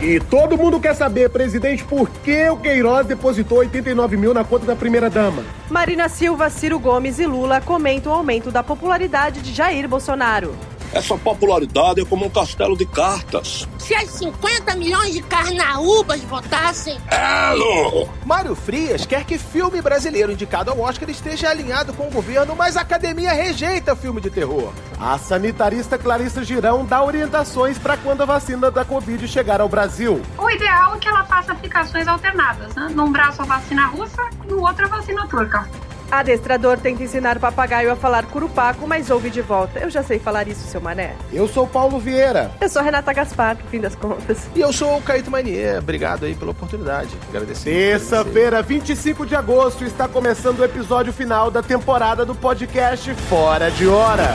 E todo mundo quer saber, presidente, por que o Queiroz depositou 89 mil na conta da primeira-dama? Marina Silva, Ciro Gomes e Lula comentam o aumento da popularidade de Jair Bolsonaro. Essa popularidade é como um castelo de cartas. Se as 50 milhões de carnaúbas votassem. Elo! Mário Frias quer que filme brasileiro indicado ao Oscar esteja alinhado com o governo, mas a academia rejeita filme de terror. A sanitarista Clarissa Girão dá orientações para quando a vacina da Covid chegar ao Brasil. O ideal é que ela faça aplicações alternadas, né? Num braço a vacina russa e no outro a vacina turca. Adestrador tenta ensinar o papagaio a falar curupaco, mas ouve de volta. Eu já sei falar isso, seu mané. Eu sou Paulo Vieira. Eu sou Renata Gaspar, no fim das contas. E eu sou o Caíto Manier. Obrigado aí pela oportunidade. Agradecer. Terça-feira, 25 de agosto, está começando o episódio final da temporada do podcast Fora de Hora.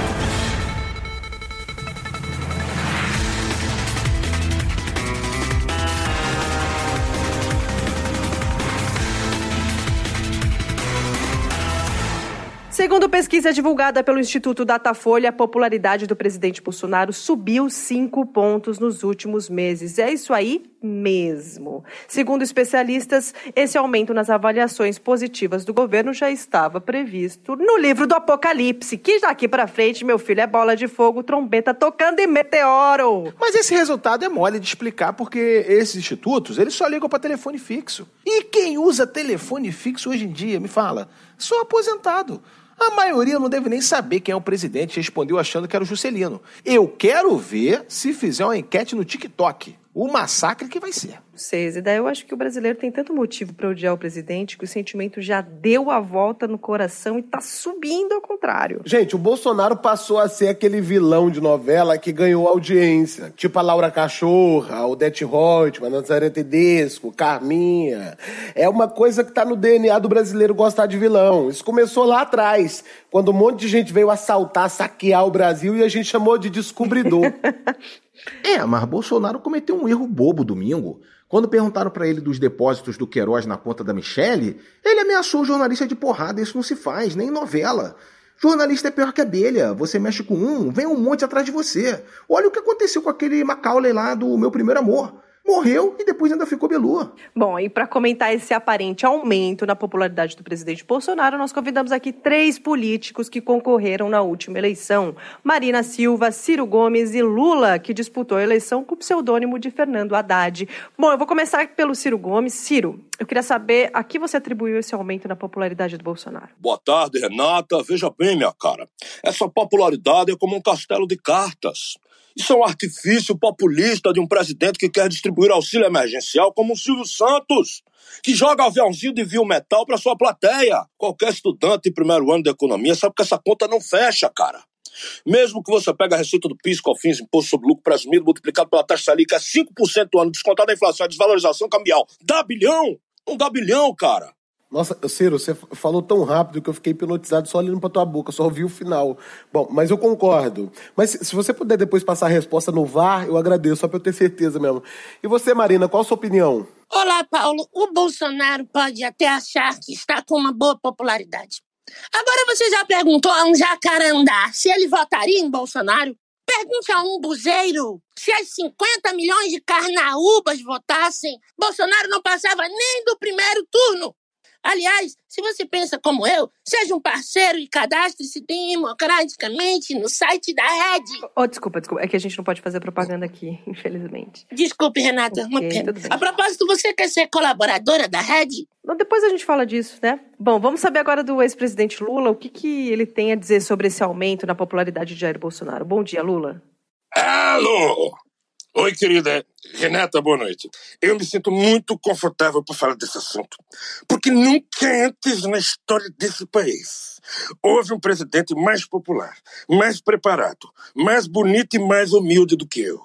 Segundo pesquisa divulgada pelo Instituto Datafolha, a popularidade do presidente Bolsonaro subiu cinco pontos nos últimos meses. É isso aí mesmo. Segundo especialistas, esse aumento nas avaliações positivas do governo já estava previsto no livro do Apocalipse, que daqui para frente, meu filho, é bola de fogo, trombeta tocando e meteoro. Mas esse resultado é mole de explicar porque esses institutos, eles só ligam para telefone fixo. E quem usa telefone fixo hoje em dia, me fala, sou aposentado. A maioria não deve nem saber quem é o presidente, respondeu achando que era o Juscelino. Eu quero ver se fizer uma enquete no TikTok. O massacre que vai ser. Seis, e daí eu acho que o brasileiro tem tanto motivo para odiar o presidente que o sentimento já deu a volta no coração e tá subindo ao contrário. Gente, o Bolsonaro passou a ser aquele vilão de novela que ganhou audiência. Tipo a Laura Cachorra, o Odete Reutemann, Nazaré Tedesco, Carminha. É uma coisa que tá no DNA do brasileiro gostar de vilão. Isso começou lá atrás, quando um monte de gente veio assaltar, saquear o Brasil e a gente chamou de descobridor. É, mas Bolsonaro cometeu um erro bobo domingo. Quando perguntaram para ele dos depósitos do Queiroz na conta da Michelle, ele ameaçou o jornalista de porrada. Isso não se faz, nem em novela. Jornalista é pior que abelha. Você mexe com um, vem um monte atrás de você. Olha o que aconteceu com aquele Macaulay lá do Meu Primeiro Amor morreu e depois ainda ficou belua. Bom, e para comentar esse aparente aumento na popularidade do presidente Bolsonaro, nós convidamos aqui três políticos que concorreram na última eleição: Marina Silva, Ciro Gomes e Lula, que disputou a eleição com o pseudônimo de Fernando Haddad. Bom, eu vou começar pelo Ciro Gomes. Ciro, eu queria saber a que você atribuiu esse aumento na popularidade do Bolsonaro. Boa tarde, Renata. Veja bem, minha cara. Essa popularidade é como um castelo de cartas. Isso é um artifício populista de um presidente que quer distribuir auxílio emergencial como o Silvio Santos, que joga aviãozinho de vil metal para sua plateia. Qualquer estudante de primeiro ano de economia sabe que essa conta não fecha, cara. Mesmo que você pegue a receita do PIS, COFINS, Imposto sobre Lucro Presumido, multiplicado pela taxa Selic, é 5% do ano, descontado a inflação, a desvalorização cambial, dá bilhão? Não dá bilhão, cara. Nossa, Ciro, você falou tão rápido que eu fiquei hipnotizado só olhando pra tua boca, só ouvi o final. Bom, mas eu concordo. Mas se você puder depois passar a resposta no VAR, eu agradeço, só pra eu ter certeza mesmo. E você, Marina, qual a sua opinião? Olá, Paulo. O Bolsonaro pode até achar que está com uma boa popularidade. Agora você já perguntou a um jacarandá se ele votaria em Bolsonaro? Pergunte a um buzeiro se as 50 milhões de carnaúbas votassem, Bolsonaro não passava nem do primeiro turno. Aliás, se você pensa como eu, seja um parceiro e cadastre-se democraticamente no site da Rede. Oh, desculpa, desculpa. É que a gente não pode fazer propaganda aqui, infelizmente. Desculpe, Renata. Ok, uma pena. A propósito, você quer ser colaboradora da Rede? Depois a gente fala disso, né? Bom, vamos saber agora do ex-presidente Lula o que, que ele tem a dizer sobre esse aumento na popularidade de Jair Bolsonaro. Bom dia, Lula. Alô! Oi, querida Renata, boa noite. Eu me sinto muito confortável para falar desse assunto, porque nunca antes na história desse país houve um presidente mais popular, mais preparado, mais bonito e mais humilde do que eu.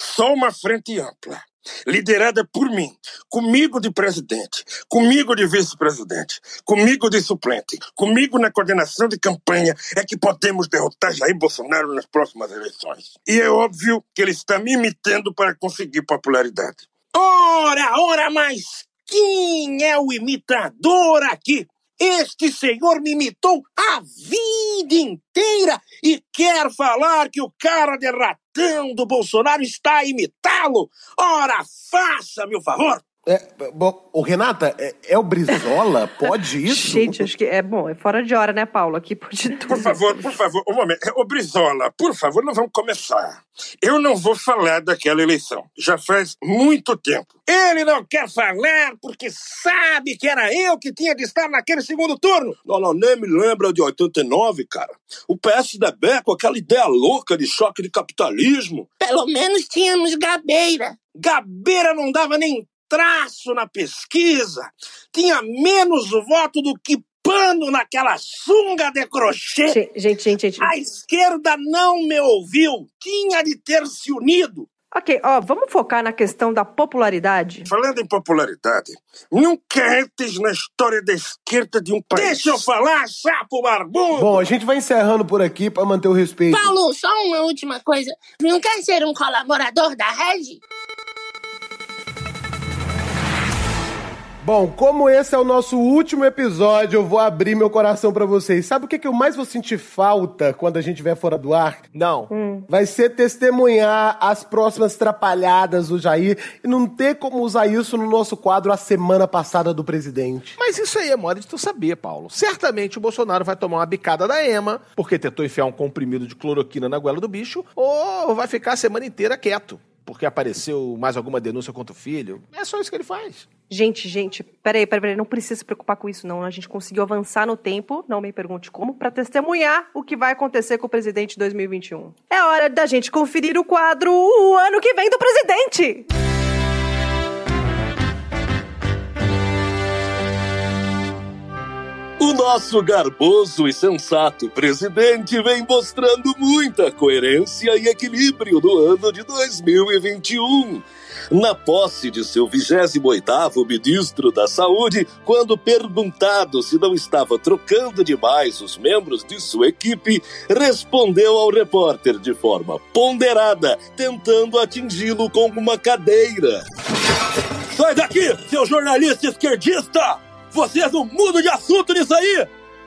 Só uma frente ampla, liderada por mim, comigo de presidente, comigo de vice-presidente, comigo de suplente, comigo na coordenação de campanha, é que podemos derrotar Jair Bolsonaro nas próximas eleições. E é óbvio que ele está me imitando para conseguir popularidade. Ora, ora, mas quem é o imitador aqui? Este senhor me imitou a vida inteira e quer falar que o cara de ratão do Bolsonaro está a imitá-lo? Ora, faça-me o favor! É, bom, o Renata, é, é o Brizola? Pode isso? Gente, acho que é bom, é fora de hora, né, Paulo? Aqui pode tudo. Por favor, por favor, um momento. Ô, Brizola, por favor, não vamos começar. Eu não vou falar daquela eleição. Já faz muito tempo. Ele não quer falar porque sabe que era eu que tinha de estar naquele segundo turno. Não, não, nem me lembra de 89, cara. O PSDB com aquela ideia louca de choque de capitalismo. Pelo menos tínhamos Gabeira. Gabeira não dava nem traço na pesquisa, tinha menos voto do que pano naquela sunga de crochê. Gente, gente, gente. A esquerda não me ouviu, tinha de ter se unido. Ok, ó, vamos focar na questão da popularidade. Falando em popularidade, nunca antes na história da esquerda de um país. Deixa eu falar, sapo barbudo! Bom, a gente vai encerrando por aqui para manter o respeito. Paulo, só uma última coisa. Não quer ser um colaborador da rede? Bom, como esse é o nosso último episódio, eu vou abrir meu coração para vocês. Sabe o que, que eu mais vou sentir falta quando a gente estiver fora do ar? Não. Hum. Vai ser testemunhar as próximas trapalhadas do Jair e não ter como usar isso no nosso quadro a semana passada do presidente. Mas isso aí é moda de tu saber, Paulo. Certamente o Bolsonaro vai tomar uma bicada da Ema, porque tentou enfiar um comprimido de cloroquina na goela do bicho, ou vai ficar a semana inteira quieto, porque apareceu mais alguma denúncia contra o filho. É só isso que ele faz. Gente, gente, peraí, peraí, peraí, não precisa se preocupar com isso, não. A gente conseguiu avançar no tempo, não me pergunte como, para testemunhar o que vai acontecer com o presidente em 2021. É hora da gente conferir o quadro O Ano que Vem do Presidente! O nosso garboso e sensato presidente vem mostrando muita coerência e equilíbrio no ano de 2021. Na posse de seu 28º ministro da Saúde, quando perguntado se não estava trocando demais os membros de sua equipe, respondeu ao repórter de forma ponderada, tentando atingi-lo com uma cadeira. Sai daqui, seu jornalista esquerdista! Vocês não mudam de assunto nisso aí!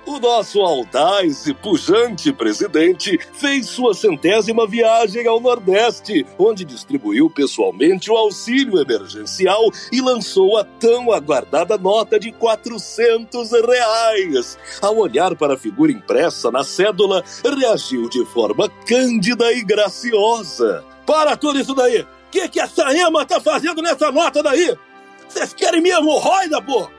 O nosso audaz e pujante presidente fez sua centésima viagem ao Nordeste, onde distribuiu pessoalmente o auxílio emergencial e lançou a tão aguardada nota de 400 reais. Ao olhar para a figura impressa na cédula, reagiu de forma cândida e graciosa. Para tudo isso daí! O que, que essa Ema tá fazendo nessa nota daí? Vocês querem minha hemorroida, pô?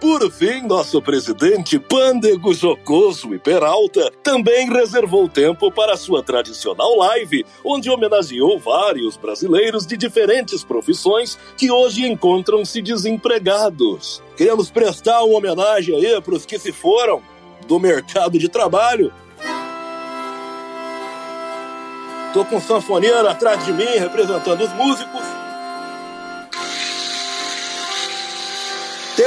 Por fim, nosso presidente pândego, jocoso e peralta também reservou tempo para sua tradicional live, onde homenageou vários brasileiros de diferentes profissões que hoje encontram-se desempregados. Queremos prestar uma homenagem aí para os que se foram do mercado de trabalho. Tô com sanfoneiro atrás de mim, representando os músicos.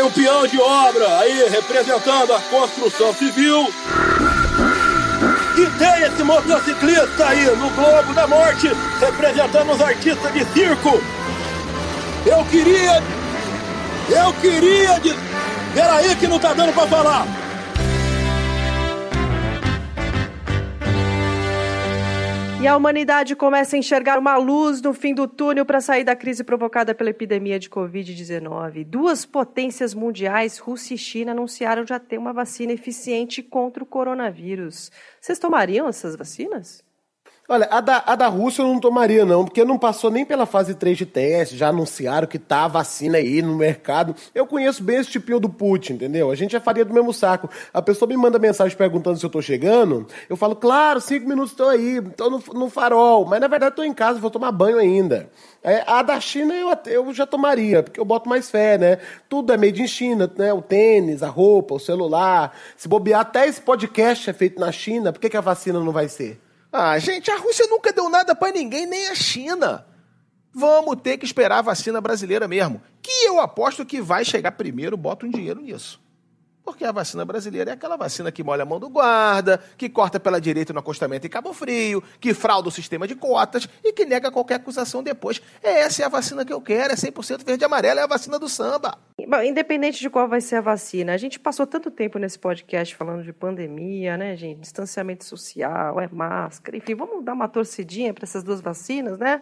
Um peão de obra aí representando a construção civil. E tem esse motociclista aí no Globo da Morte representando os artistas de circo. Eu queria. Eu queria. De... Peraí que não tá dando pra falar. E a humanidade começa a enxergar uma luz no fim do túnel para sair da crise provocada pela epidemia de Covid-19. Duas potências mundiais, Rússia e China, anunciaram já ter uma vacina eficiente contra o coronavírus. Vocês tomariam essas vacinas? Olha, a da, a da Rússia eu não tomaria, não, porque não passou nem pela fase 3 de teste, já anunciaram que tá a vacina aí no mercado. Eu conheço bem esse tipinho do Putin, entendeu? A gente é faria do mesmo saco. A pessoa me manda mensagem perguntando se eu tô chegando, eu falo, claro, cinco minutos estou aí, tô no, no farol, mas na verdade tô em casa, vou tomar banho ainda. É, a da China eu, eu já tomaria, porque eu boto mais fé, né? Tudo é made in China, né? O tênis, a roupa, o celular. Se bobear, até esse podcast é feito na China, por que, que a vacina não vai ser? Ah, gente, a Rússia nunca deu nada pra ninguém, nem a China. Vamos ter que esperar a vacina brasileira mesmo. Que eu aposto que vai chegar primeiro, bota um dinheiro nisso. Porque a vacina brasileira é aquela vacina que molha a mão do guarda, que corta pela direita no acostamento em Cabo Frio, que frauda o sistema de cotas e que nega qualquer acusação depois. Essa é a vacina que eu quero, é 100% verde e amarelo, é a vacina do samba. Bom, independente de qual vai ser a vacina, a gente passou tanto tempo nesse podcast falando de pandemia, né, gente? Distanciamento social, é máscara, enfim, vamos dar uma torcidinha para essas duas vacinas, né?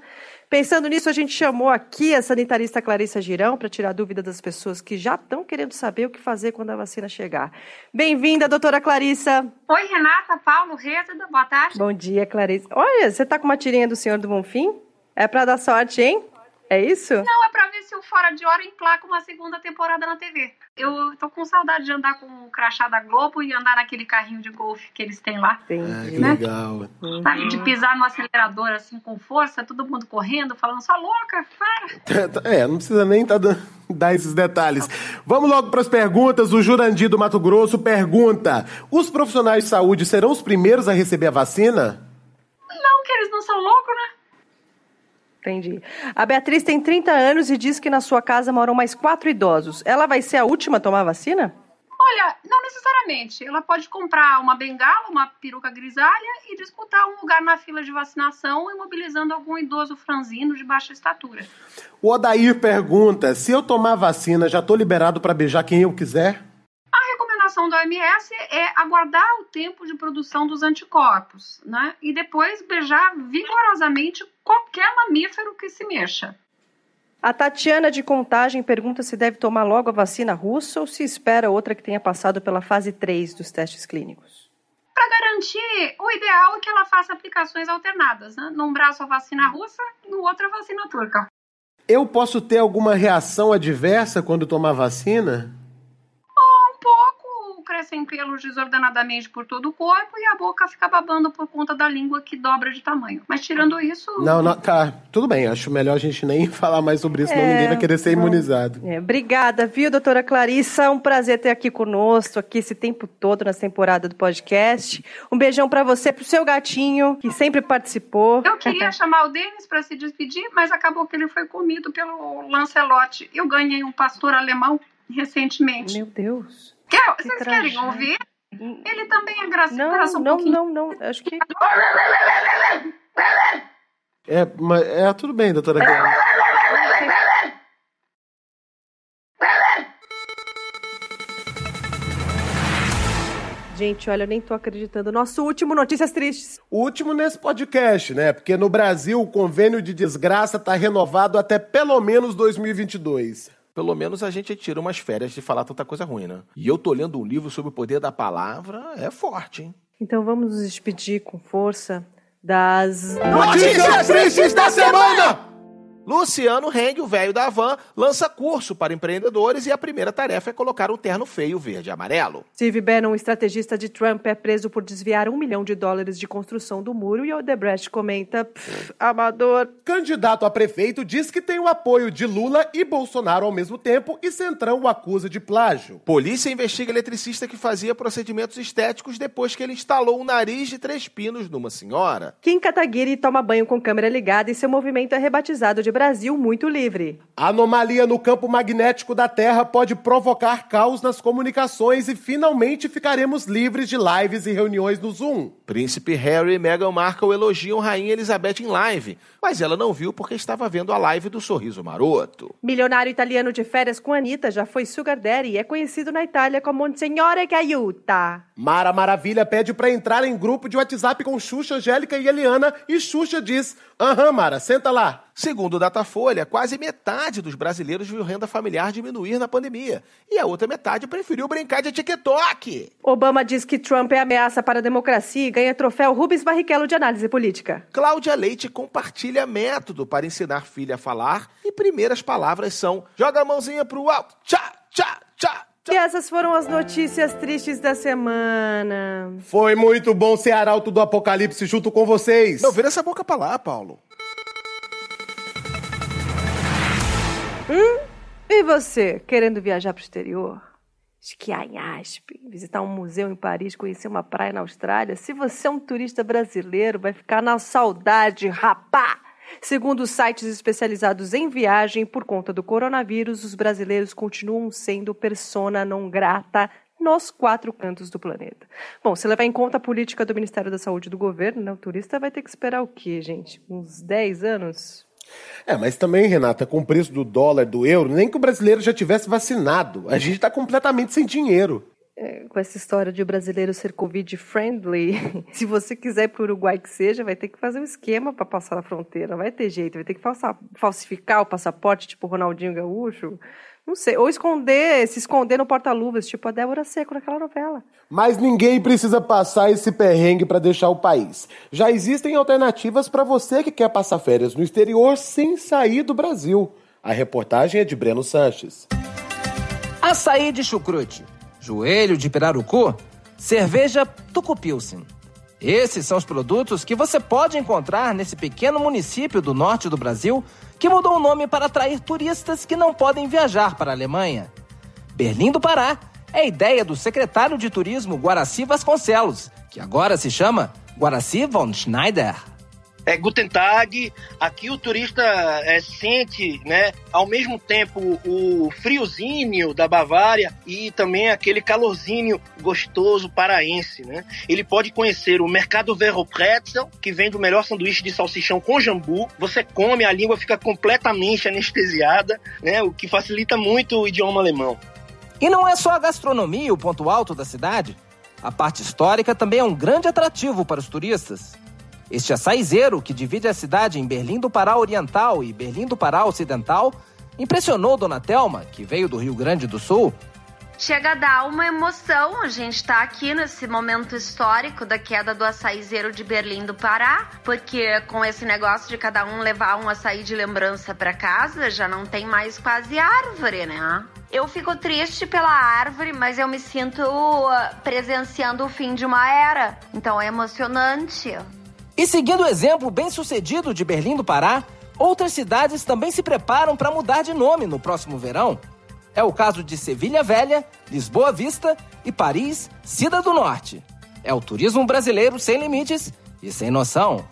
Pensando nisso, a gente chamou aqui a sanitarista Clarissa Girão para tirar dúvida das pessoas que já estão querendo saber o que fazer quando a vacina chegar. Bem-vinda, doutora Clarissa. Oi, Renata, Paulo, Reza, boa tarde. Bom dia, Clarissa. Olha, você tá com uma tirinha do Senhor do Bonfim? É para dar sorte, hein? É isso? Não, é se o Fora de Hora emplaca uma segunda temporada na TV. Eu tô com saudade de andar com o crachá da Globo e andar naquele carrinho de golfe que eles têm lá. Ah, que Né? legal. Sabe, de pisar no acelerador assim com força, todo mundo correndo, falando, só louca, para. É, não precisa nem tá dando- dar esses detalhes. Vamos logo para as perguntas. O Jurandir do Mato Grosso pergunta: Os profissionais de saúde serão os primeiros a receber a vacina? Não, que eles não são loucos, né? Entendi. A Beatriz tem 30 anos e diz que na sua casa moram mais quatro idosos. Ela vai ser a última a tomar a vacina? Olha, não necessariamente. Ela pode comprar uma bengala, uma peruca grisalha e disputar um lugar na fila de vacinação, imobilizando algum idoso franzino de baixa estatura. O Odair pergunta: Se eu tomar vacina, já tô liberado para beijar quem eu quiser? A recomendação da OMS é aguardar o tempo de produção dos anticorpos, né? E depois beijar vigorosamente qualquer mamífero que se mexa. A Tatiana de Contagem pergunta se deve tomar logo a vacina russa ou se espera outra que tenha passado pela fase 3 dos testes clínicos. Para garantir, o ideal é que ela faça aplicações alternadas, né? Num braço a vacina russa, no outro a vacina turca. Eu posso ter alguma reação adversa quando tomar vacina? Pouco crescem pelos desordenadamente por todo o corpo e a boca fica babando por conta da língua que dobra de tamanho. Mas tirando isso, Não, não, tá. Tudo bem, acho melhor a gente nem falar mais sobre isso, senão É, ninguém vai querer ser não. imunizado. É, obrigada, viu, doutora Clarissa? Um prazer ter aqui conosco, aqui esse tempo todo nessa temporada do podcast. Um beijão pra você, pro seu gatinho, que sempre participou. eu queria chamar o Denis para se despedir, mas acabou que ele foi comido pelo Lancelote. Eu ganhei um pastor alemão recentemente. Meu Deus. Quer, que vocês tragédia. querem ouvir? Ele também é graça, Não, graça um não, pouquinho. não, não. Acho que. É, mas, é tudo bem, doutora Clarissa. Gente, olha, eu nem tô acreditando. Nosso último Notícias Tristes. O último nesse podcast, né? Porque no Brasil o convênio de desgraça tá renovado até pelo menos 2022. Pelo menos a gente tira umas férias de falar tanta coisa ruim, né? E eu tô lendo um livro sobre o poder da palavra, é forte, hein? Então vamos nos despedir com força das. Notícias tristes da semana! Luciano Heng, o velho da van, lança curso para empreendedores e a primeira tarefa é colocar um terno feio verde e amarelo. Steve Bannon, estrategista de Trump, é preso por desviar um milhão de dólares de construção do muro e Odebrecht comenta: "Pff, amador. Candidato a prefeito diz que tem o apoio de Lula e Bolsonaro ao mesmo tempo e Centrão o acusa de plágio. Polícia investiga eletricista que fazia procedimentos estéticos depois que ele instalou um nariz de três pinos numa senhora. Kim Kataguiri toma banho com câmera ligada e seu movimento é rebatizado de Brasil Muito Livre. Anomalia no campo magnético da Terra pode provocar caos nas comunicações e finalmente ficaremos livres de lives e reuniões no Zoom. Príncipe Harry e Meghan Markle elogiam Rainha Elizabeth em live, mas ela não viu porque estava vendo a live do Sorriso Maroto. Milionário italiano de férias com Anitta já foi sugar daddy e é conhecido na Itália como Signore que aiuta. Mara Maravilha pede pra entrar em grupo de WhatsApp com Xuxa, Angélica e Eliana e Xuxa diz: Aham, Mara, senta lá. Segundo o Datafolha, quase metade dos brasileiros viu renda familiar diminuir na pandemia. E a outra metade preferiu brincar de TikTok. Obama diz que Trump é ameaça para a democracia e ganha troféu Rubens Barrichello de análise política. Cláudia Leite compartilha método para ensinar filha a falar e primeiras palavras são joga a mãozinha pro alto, tchá, tchá, tchá. E essas foram as notícias tristes da semana. Foi muito bom ser arauto do apocalipse junto com vocês. Não, vira essa boca pra lá, Paulo. E você, querendo viajar para o exterior? Esquiar em Aspen, visitar um museu em Paris, conhecer uma praia na Austrália? Se você é um turista brasileiro, vai ficar na saudade, rapá! Segundo sites especializados em viagem, por conta do coronavírus, os brasileiros continuam sendo persona não grata nos quatro cantos do planeta. Bom, se levar em conta a política do Ministério da Saúde do governo, né, o turista vai ter que esperar o quê, gente? Uns 10 anos? É, mas também, Renata, com o preço do dólar, do euro, nem que o brasileiro já tivesse vacinado. A gente está completamente sem dinheiro. É, com essa história de o brasileiro ser Covid-friendly, se você quiser ir para o Uruguai que seja, vai ter que fazer um esquema para passar na fronteira. Não vai ter jeito, vai ter que falsificar o passaporte, tipo Ronaldinho Gaúcho. Não sei, ou esconder, se esconder no porta-luvas, tipo a Débora Seco naquela novela. Mas ninguém precisa passar esse perrengue para deixar o país. Já existem alternativas para você que quer passar férias no exterior sem sair do Brasil. A reportagem é de Breno Sanches. Açaí de chucrute, joelho de pirarucu, cerveja Tucupilsen. Esses são os produtos que você pode encontrar nesse pequeno município do norte do Brasil que mudou o nome para atrair turistas que não podem viajar para a Alemanha. Berlim do Pará é ideia do secretário de turismo Guaraci Vasconcelos, que agora se chama Guaraci von Schneider é, Guten Tag, aqui o turista é, sente, né, ao mesmo tempo o friozinho da Bavária e também aquele calorzinho gostoso paraense, né? Ele pode conhecer o Mercado Verro Pretzel, que vende o melhor sanduíche de salsichão com jambu. Você come, a língua fica completamente anestesiada, né? O que facilita muito o idioma alemão. E não é só a gastronomia o ponto alto da cidade. A parte histórica também é um grande atrativo para os turistas. Este açaizeiro, que divide a cidade em Berlim do Pará Oriental e Berlim do Pará Ocidental, impressionou Dona Telma, que veio do Rio Grande do Sul. Chega a dar uma emoção, a gente está aqui nesse momento histórico da queda do açaizeiro de Berlim do Pará, porque com esse negócio de cada um levar um açaí de lembrança para casa, já não tem mais quase árvore, né? Eu fico triste pela árvore, mas eu me sinto uh, presenciando o fim de uma era. Então é emocionante. E seguindo o exemplo bem-sucedido de Berlim do Pará, outras cidades também se preparam para mudar de nome no próximo verão. É o caso de Sevilha Velha, Lisboa Vista e Paris, Cida do Norte. É o turismo brasileiro sem limites e sem noção.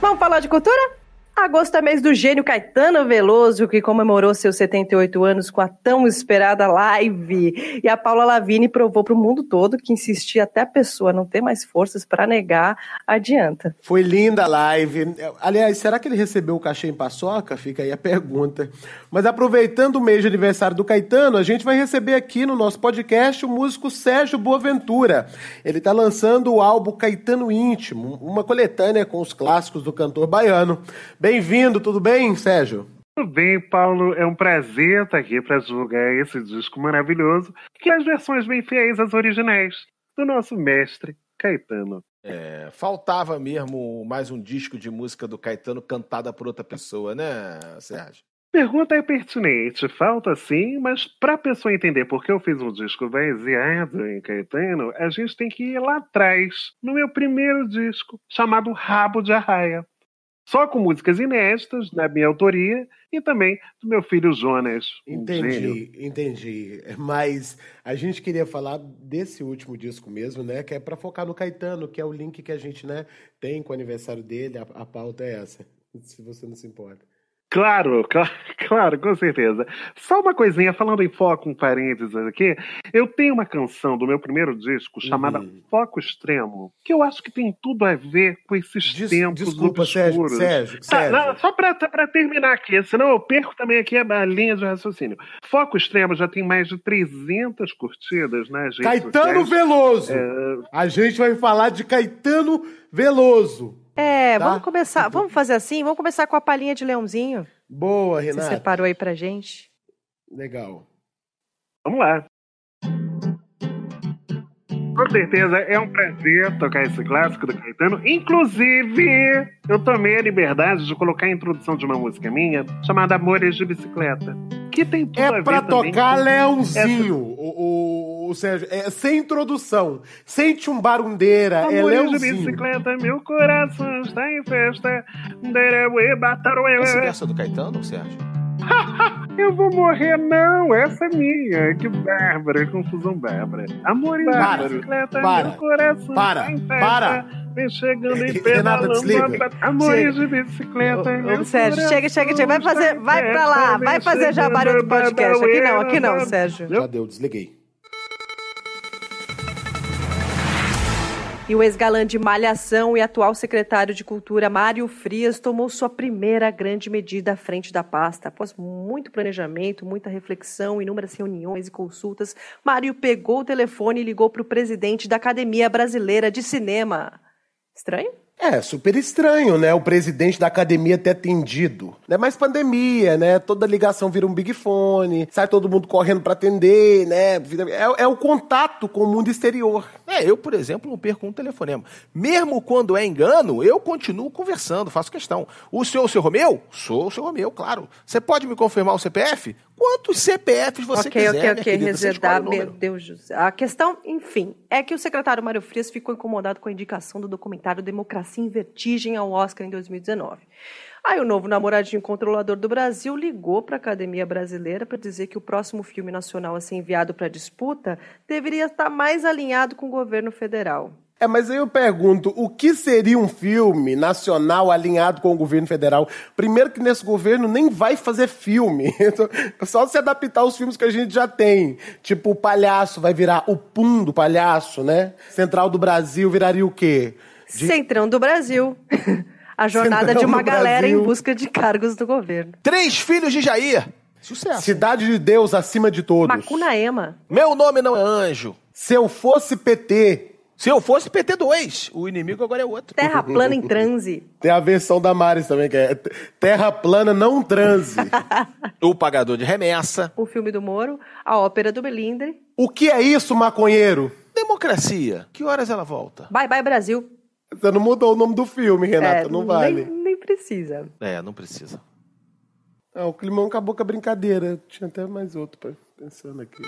Vamos falar de cultura? Agosto é mês do gênio Caetano Veloso, que comemorou seus 78 anos com a tão esperada live. E a Paula Lavini provou para o mundo todo que insistir até a pessoa não ter mais forças para negar adianta. Foi linda a live. Aliás, será que ele recebeu o cachê em paçoca? Fica aí a pergunta. Mas aproveitando o mês de aniversário do Caetano, a gente vai receber aqui no nosso podcast o músico Sérgio Boaventura. Ele está lançando o álbum Caetano Íntimo, uma coletânea com os clássicos do cantor baiano. Bem-vindo, tudo bem, Sérgio? Tudo bem, Paulo. É um prazer estar aqui para divulgar esse disco maravilhoso, que é as versões bem fiéis às originais do nosso mestre Caetano. É, faltava mesmo mais um disco de música do Caetano cantada por outra pessoa, né, Sérgio? Pergunta é pertinente, falta sim, mas para a pessoa entender por que eu fiz um disco baseado em Caetano, a gente tem que ir lá atrás, no meu primeiro disco, chamado Rabo de Arraia só com músicas inéditas, da minha autoria, e também do meu filho Jonas. entendi, entendi. Mas a gente queria falar desse último disco mesmo, né? Que é para focar no Caetano, que é o link que a gente né, tem com o aniversário dele. A, a pauta é essa, se você não se importa. Claro, claro, claro, com certeza. Só uma coisinha, falando em foco, um parênteses aqui, eu tenho uma canção do meu primeiro disco chamada uhum. Foco Extremo, que eu acho que tem tudo a ver com esses Des, tempos desculpa, obscuros. Sérgio, Sérgio, tá, Sérgio. Não, só para terminar aqui, senão eu perco também aqui a linha de raciocínio. Foco Extremo já tem mais de 300 curtidas nas redes Caetano. Veloso! É... A gente vai falar de Caetano Veloso. É, tá? vamos começar. Vamos fazer assim? Vamos começar com a palhinha de leãozinho. Boa, Renata. Você separou aí pra gente. Legal. Vamos lá. Com certeza é um prazer tocar esse clássico do Caetano. Inclusive, eu tomei a liberdade de colocar a introdução de uma música minha chamada Amores de Bicicleta. Que tem tudo é a ver pra tocar Leãozinho, essa... o, o, o Sérgio. É, sem introdução, sem chumbarundeira, é Leãozinho. de bicicleta, meu coração está em festa. Essa é essa do Caetano, Sérgio? Eu vou morrer, não. Essa é minha. Que bárbara, confusão bárbara. Amor em bicicleta, para, meu coração. Para, para. Vem chegando em pedalando. Amores de bicicleta. Ô, ô, Sérgio, chega, chega, chega. Vai fazer, vai pra lá. Vai fazer já barulho do podcast. Aqui não, aqui não, Sérgio. Já deu, desliguei. E o ex-galã de Malhação e atual secretário de Cultura, Mário Frias, tomou sua primeira grande medida à frente da pasta. Após muito planejamento, muita reflexão, inúmeras reuniões e consultas, Mário pegou o telefone e ligou para o presidente da Academia Brasileira de Cinema. Estranho? É, super estranho, né? O presidente da academia ter atendido. Não é mais pandemia, né? Toda ligação vira um big fone, sai todo mundo correndo para atender, né? É, é, o contato com o mundo exterior. É, eu, por exemplo, não perco um telefonema. Mesmo quando é engano, eu continuo conversando, faço questão. O senhor o seu Romeu? Sou o seu Romeu, claro. Você pode me confirmar o CPF? Quantos CPFs você okay, quiser, Ok, ok, ok, reservar, meu Deus. A questão, enfim, é que o secretário Mário Frias ficou incomodado com a indicação do documentário Democracia em Vertigem ao Oscar em 2019. Aí o novo namoradinho controlador do Brasil ligou para a Academia Brasileira para dizer que o próximo filme nacional a ser enviado para disputa deveria estar mais alinhado com o governo federal. É, mas aí eu pergunto, o que seria um filme nacional alinhado com o governo federal? Primeiro que nesse governo nem vai fazer filme. Então, só se adaptar aos filmes que a gente já tem. Tipo, o Palhaço vai virar o Pum do Palhaço, né? Central do Brasil viraria o quê? De... Centrão do Brasil. A jornada Centrão de uma galera Brasil. em busca de cargos do governo. Três filhos de Jair. Sucesso. Cidade de Deus acima de todos. Macunaema. Meu nome não é anjo. Se eu fosse PT, se eu fosse PT2, o inimigo agora é outro. Terra plana em transe. Tem a versão da Maris também, que é Terra plana não transe. o pagador de remessa. O filme do Moro, a ópera do Belindre. O que é isso, maconheiro? Democracia. Que horas ela volta? Bye bye Brasil. Você não mudou o nome do filme, Renata, é, não vale. Nem, nem precisa. É, não precisa. Ah, o climão acabou com a brincadeira. Tinha até mais outro pensando aqui.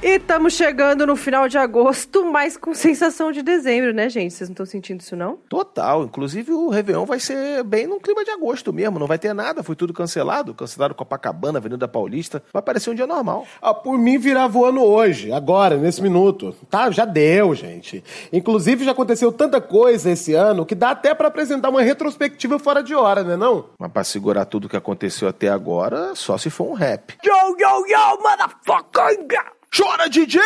E estamos chegando no final de agosto, mas com sensação de dezembro, né, gente? Vocês não estão sentindo isso, não? Total. Inclusive, o Réveillon vai ser bem no clima de agosto mesmo. Não vai ter nada, foi tudo cancelado. Cancelaram Copacabana, Avenida Paulista. Vai parecer um dia normal. Ah, por mim, virava o ano hoje, agora, nesse minuto. Tá, já deu, gente. Inclusive, já aconteceu tanta coisa esse ano que dá até para apresentar uma retrospectiva fora de hora, né não? Mas pra segurar tudo que aconteceu até agora, só se for um rap. Yo, yo, yo, motherfucker! Chora, DJ!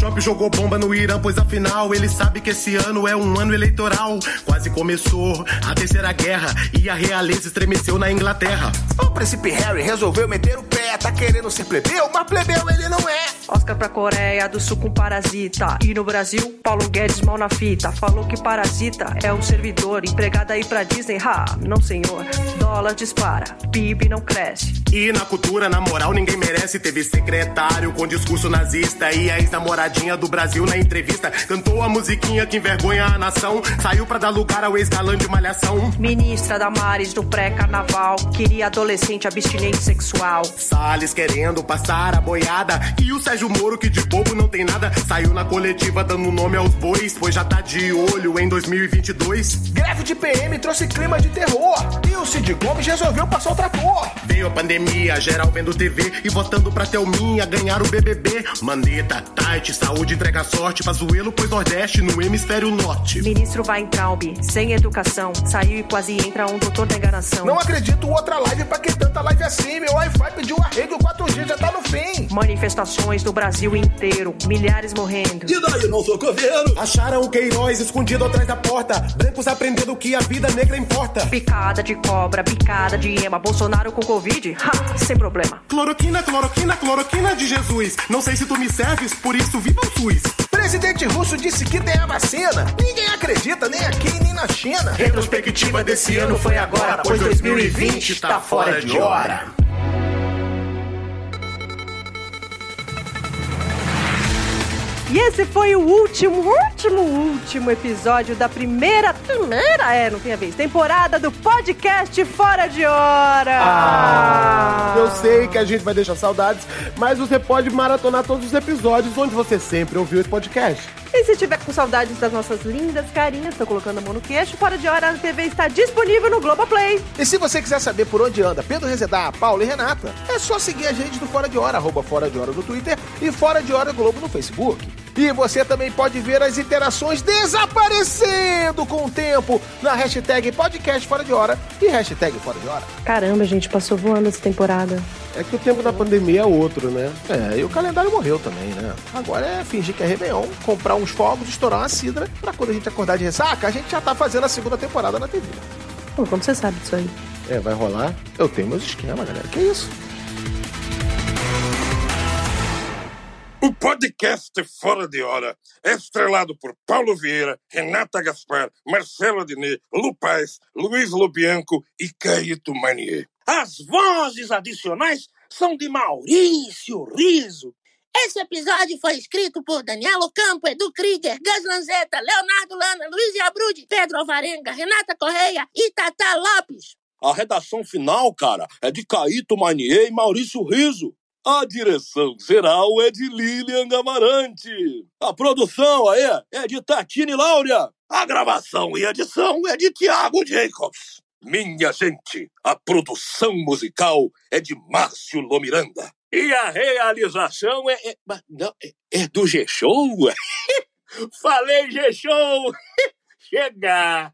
Trump jogou bomba no Irã, pois afinal ele sabe que esse ano é um ano eleitoral. Quase começou a terceira guerra e a realeza estremeceu na Inglaterra. O príncipe Harry resolveu meter o pé, tá querendo ser plebeu, mas plebeu ele não é. Oscar pra Coreia do Sul com Parasita. E no Brasil, Paulo Guedes mal na fita. Falou que Parasita é um servidor, empregado aí pra Disney. Ha, não senhor. Dólar dispara, PIB não cresce. E na cultura, na moral, ninguém merece. Teve secretário com discurso nazista e a ex-namorada do Brasil na entrevista. Cantou a musiquinha que envergonha a nação. Saiu pra dar lugar ao ex-galã de malhação. Ministra Damares do pré-carnaval. Queria adolescente abstinente sexual. Salles querendo passar a boiada. E o Sérgio Moro, que de bobo não tem nada, saiu na coletiva dando nome aos bois. Pois já tá de olho em 2022. Greve de PM trouxe clima de terror. E o Cid Gomes resolveu passar o trator. Veio a pandemia, geral vendo TV e votando pra Thelminha ganhar o BBB. Maneta, tight, Saúde entrega sorte, Pazuelo pois Nordeste no hemisfério norte. Ministro Weintraub, sem educação, saiu e quase entra um doutor da enganação. Não acredito outra live pra que tanta live assim. Meu Wi-Fi pediu arrego Manifestações no Brasil inteiro, milhares morrendo. E daí, não sou coveiro? Acharam o Queiroz escondido atrás da porta. Brancos aprendendo que a vida negra importa. Picada de cobra, picada de ema. Bolsonaro com Covid? Ha, sem problema. Cloroquina, cloroquina, cloroquina de Jesus. Não sei se tu me serves, por isso vi viva o SUS! Presidente russo disse que tem a vacina. Ninguém acredita, nem aqui nem na China. Retrospectiva desse ano foi agora, pois 2020 está fora de hora. E esse foi o último, último, último episódio da primeira, primeira, é, não tem a vez, temporada do podcast Fora de Hora. Ah, eu sei que a gente vai deixar saudades, mas você pode maratonar todos os episódios onde você sempre ouviu esse podcast. E se tiver com saudades das nossas lindas carinhas, tô colocando a mão no queixo, Fora de Hora na TV está disponível no Globoplay. E se você quiser saber por onde anda Pedro Rezedar, Paulo e Renata, é só seguir a gente do Fora de Hora, arroba Fora de Hora no Twitter e Fora de Hora Globo no Facebook. E você também pode ver as interações desaparecendo com o tempo na hashtag podcast fora de hora e hashtag fora de hora. Caramba, gente, passou voando essa temporada. É que o tempo da pandemia é outro, né? É, e o calendário morreu também, né? Agora é fingir que é Réveillon, comprar uns fogos, estourar uma cidra, pra quando a gente acordar de ressaca, a gente já tá fazendo a segunda temporada na TV. Pô, como você sabe disso aí? É, vai rolar? Eu tenho meus esquemas, galera. Que isso? O podcast Fora de Hora é estrelado por Paulo Vieira, Renata Gaspar, Marcelo Adnet, Lu Paz, Luiz Lobianco e Caíto Manier. As vozes adicionais são de Maurício Riso. Esse episódio foi escrito por Danielo Campo, Edu Krieger, Gus Lanzetta, Leonardo Lana, Luiz Abrudi, Pedro Alvarenga, Renata Correia e Tata Lopes. A redação final, cara, é de Caíto Manier e Maurício Riso. A direção geral é de Lilian Gamarante. A produção aí é de Tatine Láurea. A gravação e edição é de Tiago Jacobs. Minha gente, a produção musical é de Márcio Lomiranda. E a realização é, é, não, é, é do G-Show? Falei G-Show! Chega!